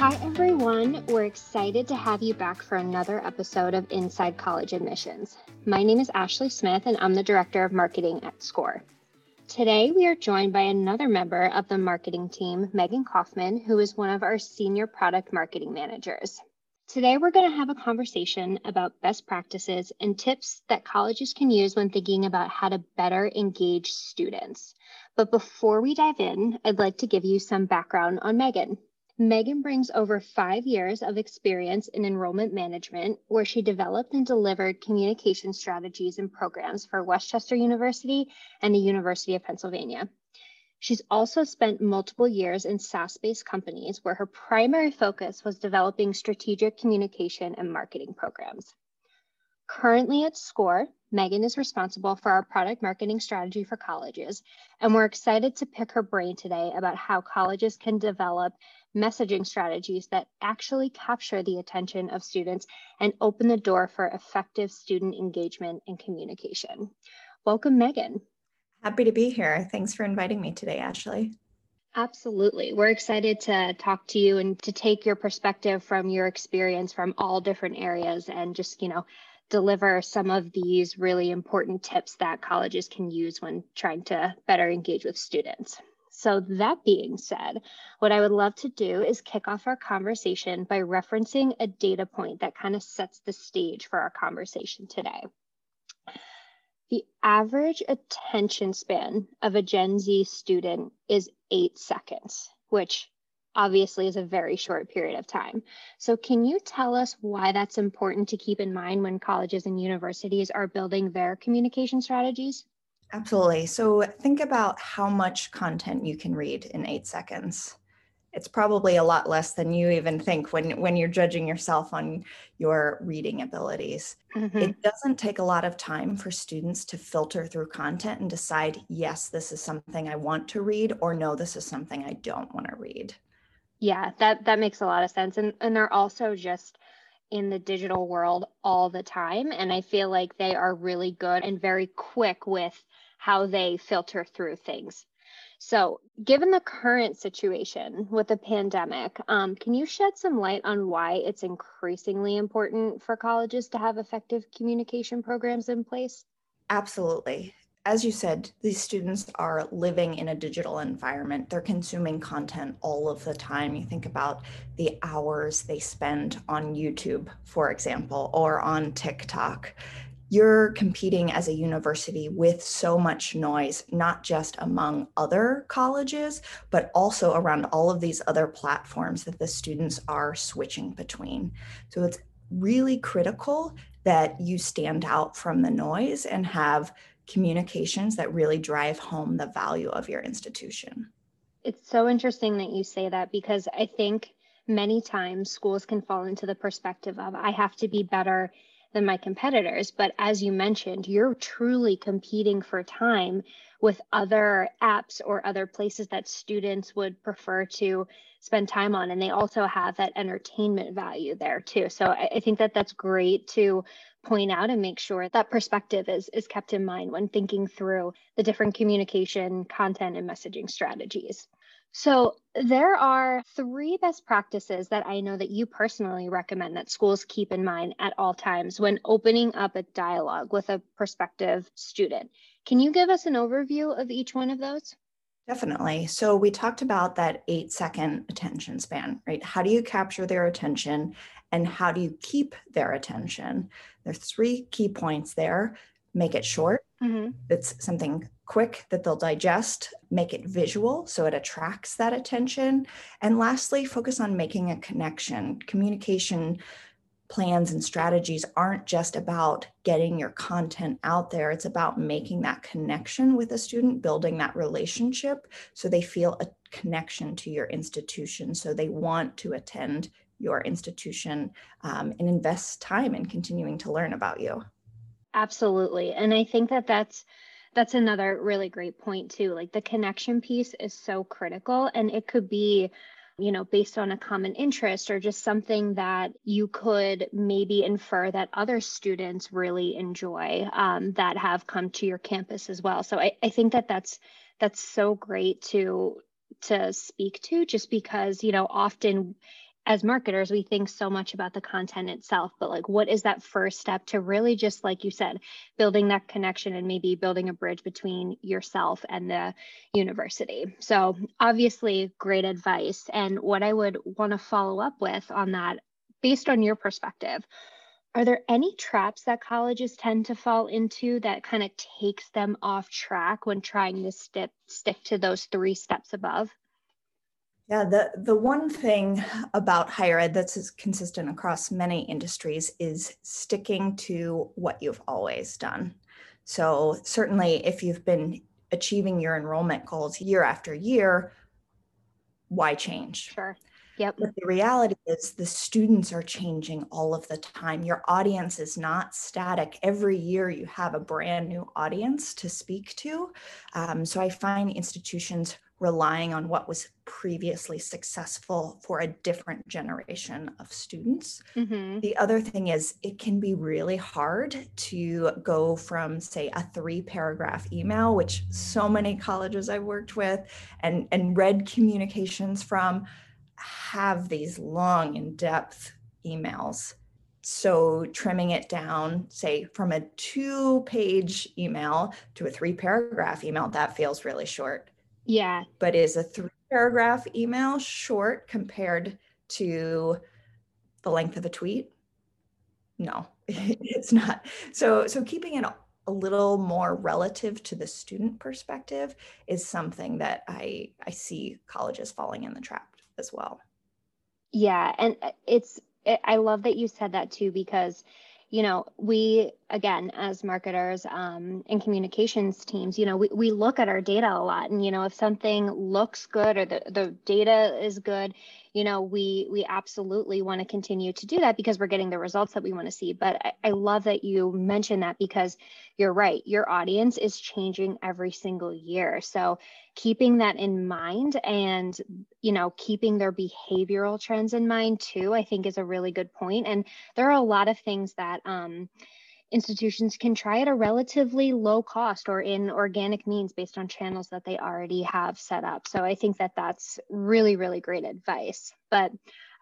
Hi, everyone. We're excited to have you back for another episode of Inside College Admissions. My name is Ashley Smith, and I'm the Director of Marketing at Scoir. Today, we are joined by another member of the marketing team, Megan Kaufman, who is one of our senior product marketing managers. Today, we're going to have a conversation about best practices and tips that colleges can use when thinking about how to better engage students. But before we dive in, I'd like to give you some background on Megan. Megan brings over five years of experience in enrollment management, where she developed and delivered communication strategies and programs for West Chester University and the University of Pennsylvania. She's also spent multiple years in SaaS based companies where her primary focus was developing strategic communication and marketing programs. Currently at Scoir, Megan is responsible for our product marketing strategy for colleges, and we're excited to pick her brain today about how colleges can develop messaging strategies that actually capture the attention of students and open the door for effective student engagement and communication. Welcome, Megan. Happy to be here. Thanks for inviting me today, Ashley. Absolutely. We're excited to talk to you and to take your perspective from your experience from all different areas and just, you know, deliver some of these really important tips that colleges can use when trying to better engage with students. So, that being said, what I would love to do is kick off our conversation by referencing a data point that kind of sets the stage for our conversation today. The average attention span of a Gen Z student is eight seconds, which obviously is a very short period of time. So, can you tell us why that's important to keep in mind when colleges and universities are building their communication strategies? Absolutely. So think about how much content you can read in eight seconds. It's probably a lot less than you even think when, when you're judging yourself on your reading abilities. Mm-hmm. It doesn't take a lot of time for students to filter through content and decide, yes, this is something I want to read, or no, this is something I don't want to read. Yeah, that that makes a lot of sense. And and they're also just in the digital world all the time. And I feel like they are really good and very quick with how they filter through things. So, given the current situation with the pandemic, um, can you shed some light on why it's increasingly important for colleges to have effective communication programs in place? Absolutely. As you said, these students are living in a digital environment. They're consuming content all of the time. You think about the hours they spend on YouTube, for example, or on TikTok you're competing as a university with so much noise, not just among other colleges, but also around all of these other platforms that the students are switching between. So it's really critical that you stand out from the noise and have communications that really drive home the value of your institution. It's so interesting that you say that because I think many times schools can fall into the perspective of I have to be better than my competitors. But as you mentioned, you're truly competing for time with other apps or other places that students would prefer to spend time on. And they also have that entertainment value there too. So I, think that that's great to point out and make sure that perspective is, is kept in mind when thinking through the different communication, content, and messaging strategies. So, there are three best practices that I know that you personally recommend that schools keep in mind at all times when opening up a dialogue with a prospective student. Can you give us an overview of each one of those? Definitely. So, we talked about that eight second attention span, right? How do you capture their attention and how do you keep their attention? There's three key points there make it short. Mm-hmm. It's something quick that they'll digest, make it visual so it attracts that attention. And lastly, focus on making a connection. Communication plans and strategies aren't just about getting your content out there, it's about making that connection with a student, building that relationship so they feel a connection to your institution, so they want to attend your institution um, and invest time in continuing to learn about you. Absolutely. And I think that that's that's another really great point too. Like the connection piece is so critical and it could be you know, based on a common interest or just something that you could maybe infer that other students really enjoy um, that have come to your campus as well. So I, I think that that's that's so great to to speak to just because you know often as marketers, we think so much about the content itself, but like, what is that first step to really just, like you said, building that connection and maybe building a bridge between yourself and the university? So, obviously, great advice. And what I would want to follow up with on that, based on your perspective, are there any traps that colleges tend to fall into that kind of takes them off track when trying to stick stick to those three steps above? Yeah, the, the one thing about higher ed that's consistent across many industries is sticking to what you've always done. So, certainly, if you've been achieving your enrollment goals year after year, why change? Sure. Yep. But the reality is the students are changing all of the time. Your audience is not static. Every year you have a brand new audience to speak to. Um, so I find institutions relying on what was previously successful for a different generation of students. Mm-hmm. The other thing is, it can be really hard to go from, say, a three paragraph email, which so many colleges I've worked with and, and read communications from have these long, in depth emails. So, trimming it down, say from a two page email to a three paragraph email, that feels really short yeah. But is a three paragraph email short compared to the length of a tweet? No, it's not. So so keeping it a little more relative to the student perspective is something that I I see colleges falling in the trap as well. Yeah, and uh, it's I love that you said that too because you know we again as marketers um, and communications teams you know we, we look at our data a lot and you know if something looks good or the, the data is good you know we we absolutely want to continue to do that because we're getting the results that we want to see. But I, I love that you mentioned that because you're right your audience is changing every single year. So keeping that in mind and you know keeping their behavioral trends in mind too i think is a really good point. And there are a lot of things that um, institutions can try at a relatively low cost or in organic means based on channels that they already have set up. So I think that that's really, really great advice. But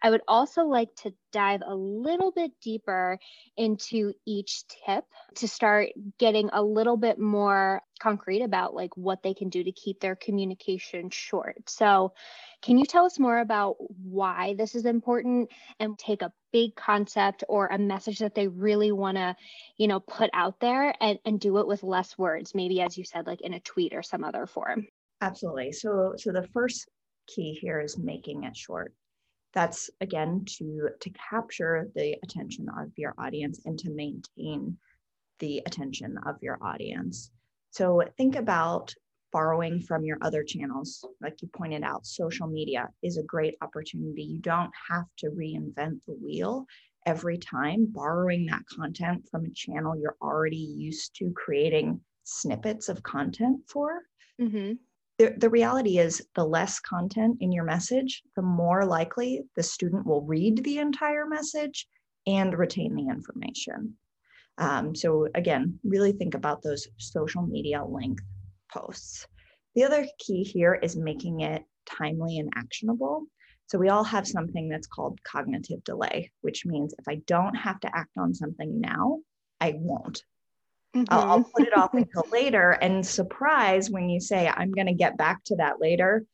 I would also like to dive a little bit deeper into each tip to start getting a little bit more concrete about like what they can do to keep their communication short. So, can you tell us more about why this is important and take a big concept or a message that they really want to, you know, put out there and, and do it with less words, maybe as you said, like in a tweet or some other form? Absolutely. So so the first key here is making it short that's again to to capture the attention of your audience and to maintain the attention of your audience. So think about borrowing from your other channels like you pointed out social media is a great opportunity. You don't have to reinvent the wheel every time. Borrowing that content from a channel you're already used to creating snippets of content for mm-hmm the, the reality is the less content in your message, the more likely the student will read the entire message and retain the information. Um, so again, really think about those social media length posts. The other key here is making it timely and actionable. So we all have something that's called cognitive delay, which means if I don't have to act on something now, I won't. Mm-hmm. I'll, I'll put it off until later. And surprise when you say, I'm going to get back to that later,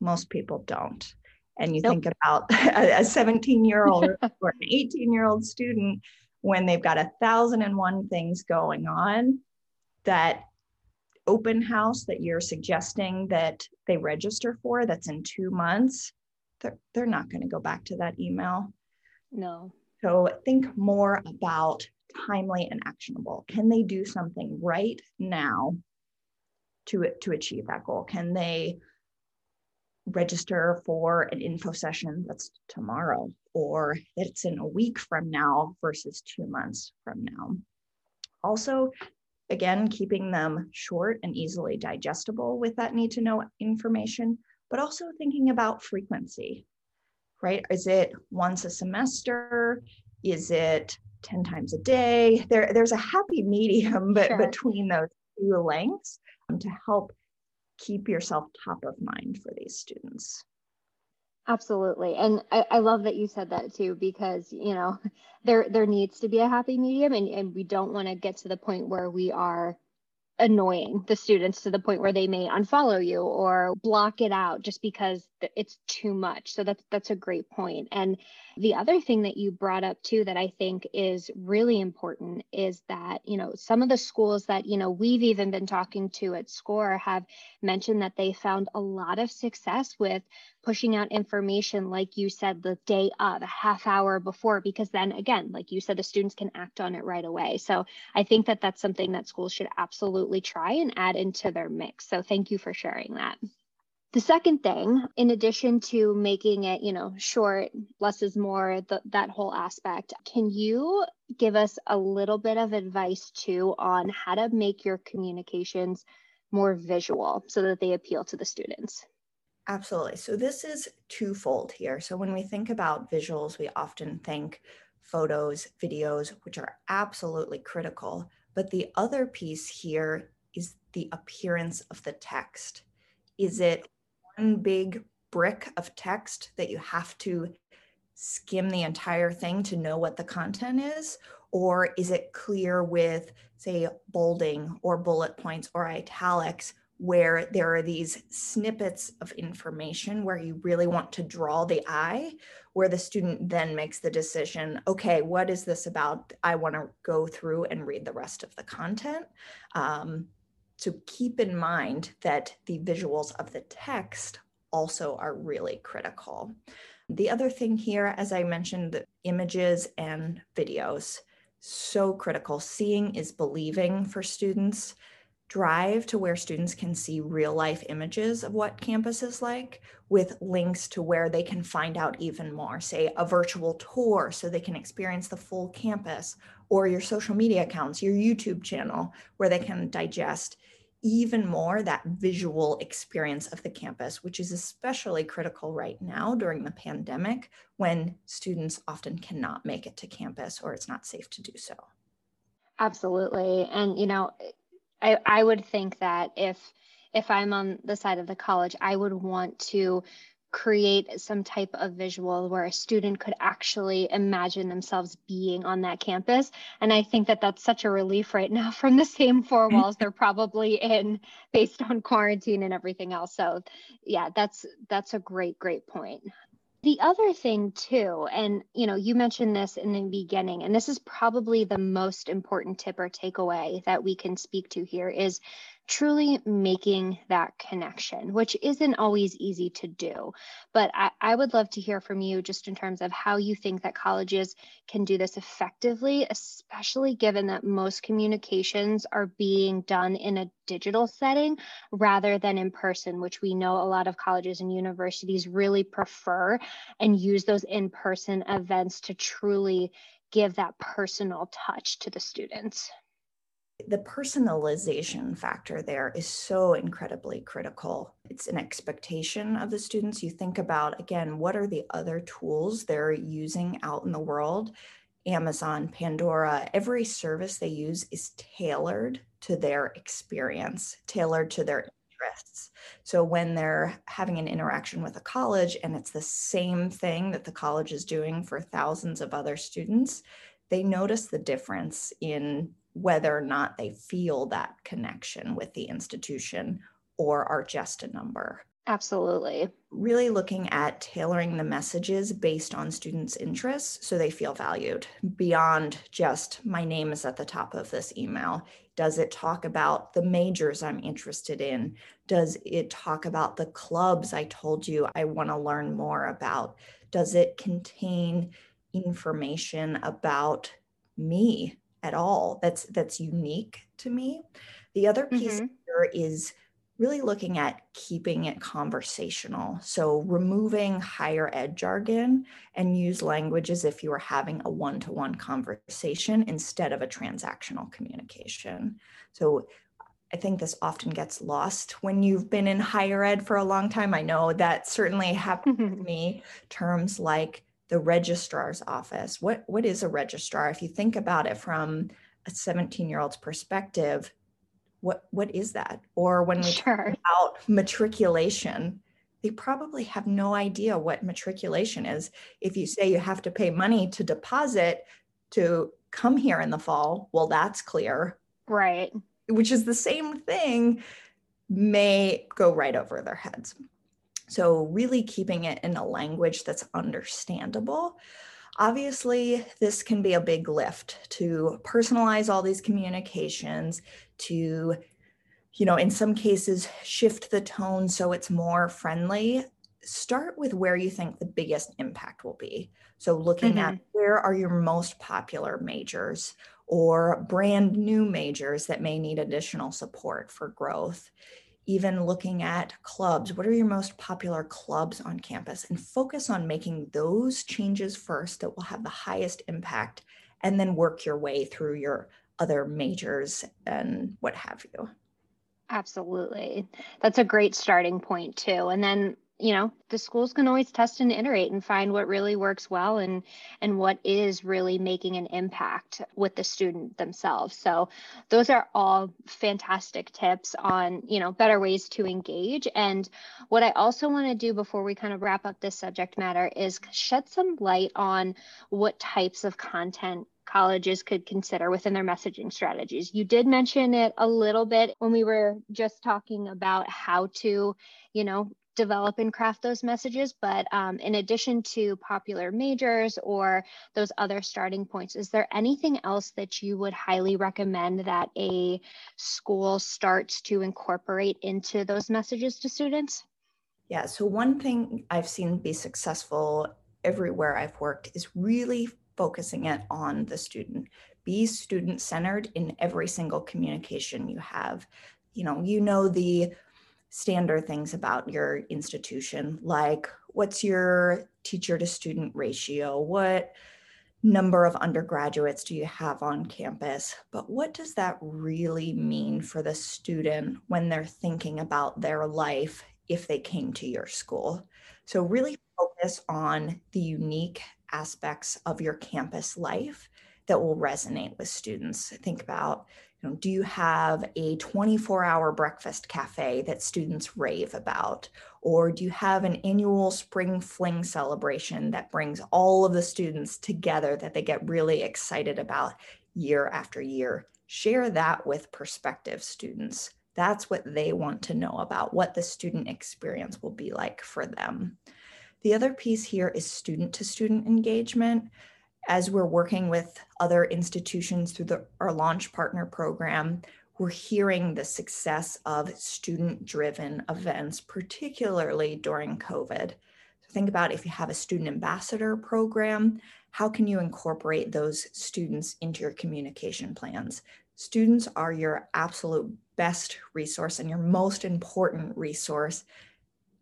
most people don't. And you nope. think about a 17 year old or an 18 year old student when they've got a thousand and one things going on that open house that you're suggesting that they register for that's in two months they're, they're not going to go back to that email no so think more about timely and actionable? Can they do something right now to, to achieve that goal? Can they register for an info session that's tomorrow or it's in a week from now versus two months from now? Also, again, keeping them short and easily digestible with that need to know information, but also thinking about frequency, right? Is it once a semester? Is it 10 times a day. There, there's a happy medium but sure. between those two lengths um, to help keep yourself top of mind for these students. Absolutely. And I, I, love that you said that too, because, you know, there there needs to be a happy medium and, and we don't want to get to the point where we are annoying the students to the point where they may unfollow you or block it out just because it's too much. So that's that's a great point. And the other thing that you brought up too that I think is really important is that, you know, some of the schools that, you know, we've even been talking to at Scoir have mentioned that they found a lot of success with pushing out information like you said the day uh, of a half hour before because then again like you said the students can act on it right away. So i think that that's something that schools should absolutely try and add into their mix. So thank you for sharing that. The second thing in addition to making it you know short less is more the, that whole aspect can you give us a little bit of advice too on how to make your communications more visual so that they appeal to the students Absolutely. So this is twofold here. So when we think about visuals, we often think photos, videos, which are absolutely critical. But the other piece here is the appearance of the text. Is it one big brick of text that you have to skim the entire thing to know what the content is? Or is it clear with, say, bolding or bullet points or italics where there are these snippets of information where you really want to draw the eye, where the student then makes the decision okay, what is this about? I want to go through and read the rest of the content. Um, so keep in mind that the visuals of the text also are really critical. The other thing here, as I mentioned, the images and videos, so critical. Seeing is believing for students drive to where students can see real life images of what campus is like with links to where they can find out even more, say a virtual tour so they can experience the full campus, or your social media accounts, your YouTube channel, where they can digest even more that visual experience of the campus, which is especially critical right now during the pandemic when students often cannot make it to campus or it's not safe to do so. Absolutely. And, you know, I, I would think that if if I'm on the side of the college, I would want to create some type of visual where a student could actually imagine themselves being on that campus. And i think that that's such a relief right now from the same four mm-hmm. walls. They're probably in based on quarantine and everything else. So yeah that's that's a great great point the other thing, too, and you know, you mentioned this in the beginning, and this is probably the most important tip or takeaway that we can speak to here is truly making that connection, which isn't always easy to do. But I, I, would love to hear from you just in terms of how you think that colleges can do this effectively, especially given that most communications are being done in a digital setting rather than in person, which we know a lot of colleges and universities really prefer and use those in person events to truly give that personal touch to the students the personalization factor there is so incredibly critical. It's an expectation of the students. You think about, again, what are the other tools they're using out in the world? Amazon, Pandora, every service they use is tailored to their experience, tailored to their interests. So when they're having an interaction with a college and it's the same thing that the college is doing for thousands of other students, they notice the difference in whether or not they feel that connection with the institution or are just a number. Absolutely. Really looking at tailoring the messages based on students' interests so they feel valued beyond just my name is at the top of this email. Does it talk about the majors I'm interested in? Does it talk about the clubs I told you I want to learn more about? Does it contain information about me at all that's that's unique to me the other piece mm-hmm. here is really looking at keeping it conversational so removing higher ed jargon and use language as if you were having a one-to-one conversation instead of a transactional communication so I think this often gets lost when you've been in higher ed for a long time. I know that certainly happened to me. Terms like the registrar's office. What what is a registrar? If you think about it from a 17 year old's perspective, what what is that? Or when we sure. talk about matriculation, they probably have no idea what matriculation is. If you say you have to pay money to deposit to come here in the fall, well, that's clear. Right. Which is the same thing, may go right over their heads. So, really keeping it in a language that's understandable. Obviously, this can be a big lift to personalize all these communications, to you know, in some cases, shift the tone so it's more friendly. Start with where you think the biggest impact will be. So, looking mm-hmm. at where are your most popular majors or brand new majors that may need additional support for growth. Even looking at clubs, what are your most popular clubs on campus? And focus on making those changes first that will have the highest impact, and then work your way through your other majors and what have you. Absolutely. That's a great starting point too. And then, you know, the schools can always test and iterate and find what really works well and and what is really making an impact with the student themselves. So, those are all fantastic tips on, you know, better ways to engage. And what I also want to do before we kind of wrap up this subject matter is shed some light on what types of content colleges could consider within their messaging strategies. You did mention it a little bit when we were just talking about how to, you know, develop and craft those messages. But um, in addition to popular majors or those other starting points, is there anything else that you would highly recommend that a school starts to incorporate into those messages to students? Yeah, so one thing I've seen be successful everywhere I've worked is really focusing it on the student. Be student centered in every single communication you have. You know, you know the standard things about your institution, like what's your teacher to student ratio? What number of undergraduates do you have on campus? But what does that really mean for the student when they're thinking about their life if they came to your school? So, really focus on the unique aspects of your campus life that will resonate with students. Think about, you know, do you have a 24 hour breakfast cafe that students rave about? Or do you have an annual spring fling celebration that brings all of the students together that they get really excited about year after year? Share that with prospective students. That's what they want to know about what the student experience will be like for them. The other piece here is student to student engagement. As we're working with other institutions through the, our launch partner program, we're hearing the success of student driven events, particularly during COVID. So think about if you have a student ambassador program, how can you incorporate those students into your communication plans? Students are your absolute best resource and your most important resource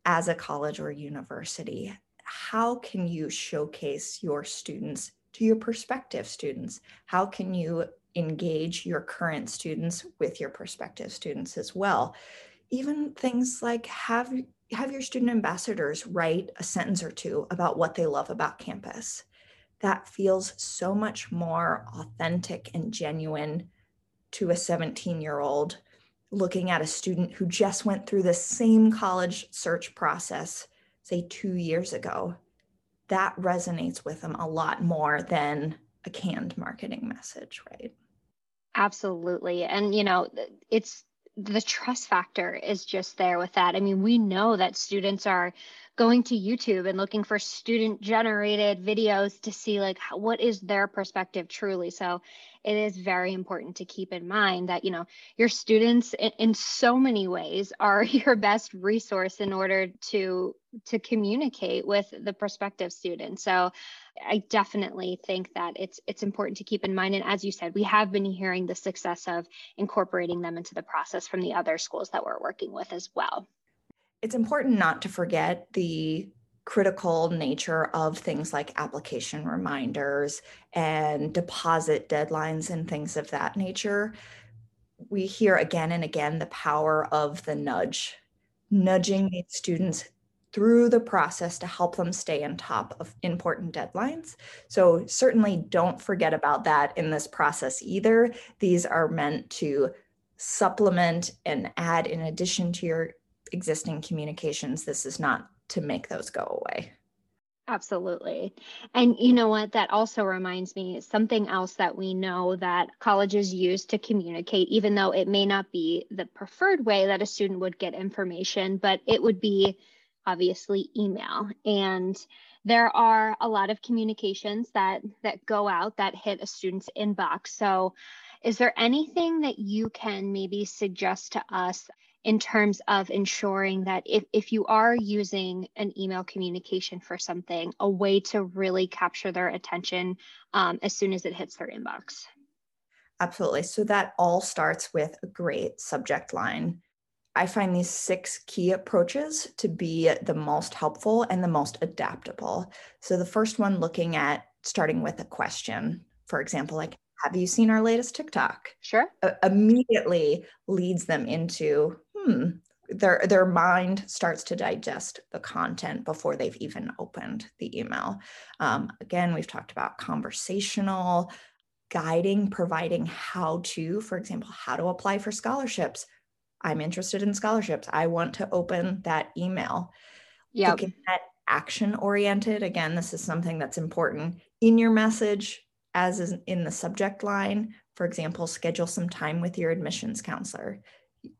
as a college or university, how can you showcase your students to your prospective students? How can you engage your current students with your prospective students as well? Even things like have have your student ambassadors write a sentence or two about what they love about campus. That feels so much more authentic and genuine to a 17 year old looking at a student who just went through the same college search process, say two years ago, that resonates with them a lot more than a canned marketing message, right? Absolutely. And, you know, it's the trust factor is just there with that. I mean, we know that students are going to YouTube and looking for student generated videos to see like what is their perspective truly. So it is very important to keep in mind that you know your students in, in so many ways are your best resource in order to to communicate with the prospective student. So I definitely think that it's it's important to keep in mind. And as you said, we have been hearing the success of incorporating them into the process from the other schools that we're working with as well it's important not to forget the critical nature of things like application reminders and deposit deadlines and things of that nature. We hear again and again the power of the nudge, nudging these students through the process to help them stay on top of important deadlines. So, certainly don't forget about that in this process either. These are meant to supplement and add in addition to your existing communications. This is not to make those go away. Absolutely. And you know what? That also reminds me something else that we know that colleges use to communicate, even though it may not be the preferred way that a student would get information, but it would be obviously email. And there are a lot of communications that that go out that hit a student's inbox. So is there anything that you can maybe suggest to us in terms of ensuring that if, if you are using an email communication for something, a way to really capture their attention um, as soon as it hits their inbox. Absolutely. So that all starts with a great subject line. I find these six key approaches to be the most helpful and the most adaptable. So the first one looking at starting with a question, for example, like, have you seen our latest TikTok? Sure. Uh, immediately leads them into, hmm, their their mind starts to digest the content before they've even opened the email. Um, again, we've talked about conversational guiding, providing how to, for example, how to apply for scholarships. I'm interested in scholarships. I want to open that email. Yeah. Looking at action oriented. Again, this is something that's important in your message, as is in the subject line. For example, schedule some time with your admissions counselor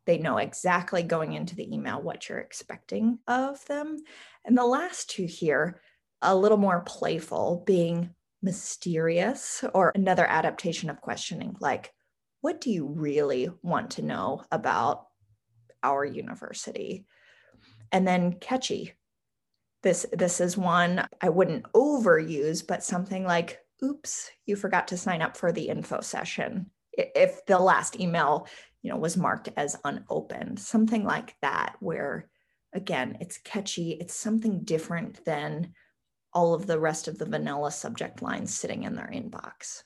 they know exactly going into the email what you're expecting of them. And the last two here, a little more playful, being mysterious or another adaptation of questioning, like, what do you really want to know about our university? And then catchy. This this is one I wouldn't overuse, but something like, oops, you forgot to sign up for the info session. If the last email you know was marked as unopened something like that where again it's catchy it's something different than all of the rest of the vanilla subject lines sitting in their inbox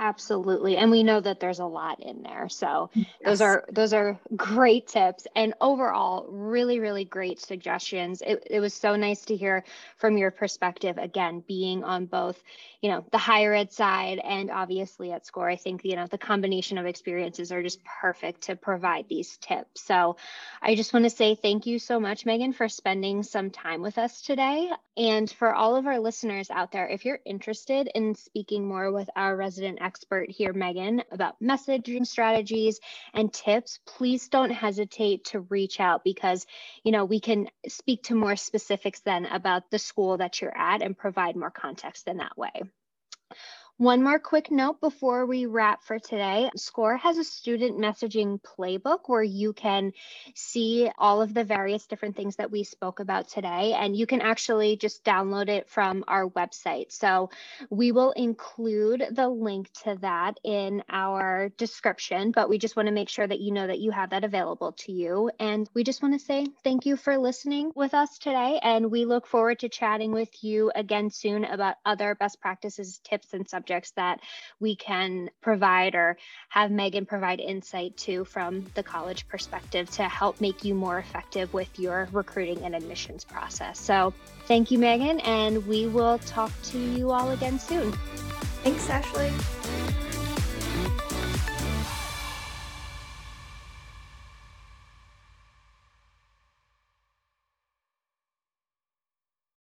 Absolutely. And we know that there's a lot in there. So yes. those are those are great tips and overall really really great suggestions. It, it was so nice to hear from your perspective again being on both, you know, the higher ed side and obviously at Scoir. I think, you know, the combination of experiences are just perfect to provide these tips. So I just want to say thank you so much Megan for spending some time with us today. And for all of our listeners out there, if you're interested in speaking more with our resident expert here, Megan, about messaging strategies and tips, please don't hesitate to reach out because, you know, we can speak to more specifics then about the school that you're at and provide more context in that way. One more quick note before we wrap for today. Scoir has a student messaging playbook where you can see all of the various different things that we spoke about today, and you can actually just download it from our website. So we will include the link to that in our description, but we just want to make sure that you know that you have that available to you. And we just want to say thank you for listening with us today, and we look forward to chatting with you again soon about other best practices, tips, and subjects subjects that we can provide or have Megan provide insight to from the college perspective to help make you more effective with your recruiting and admissions process. So thank you, Megan, and we will talk to you all again soon. Thanks, Ashley.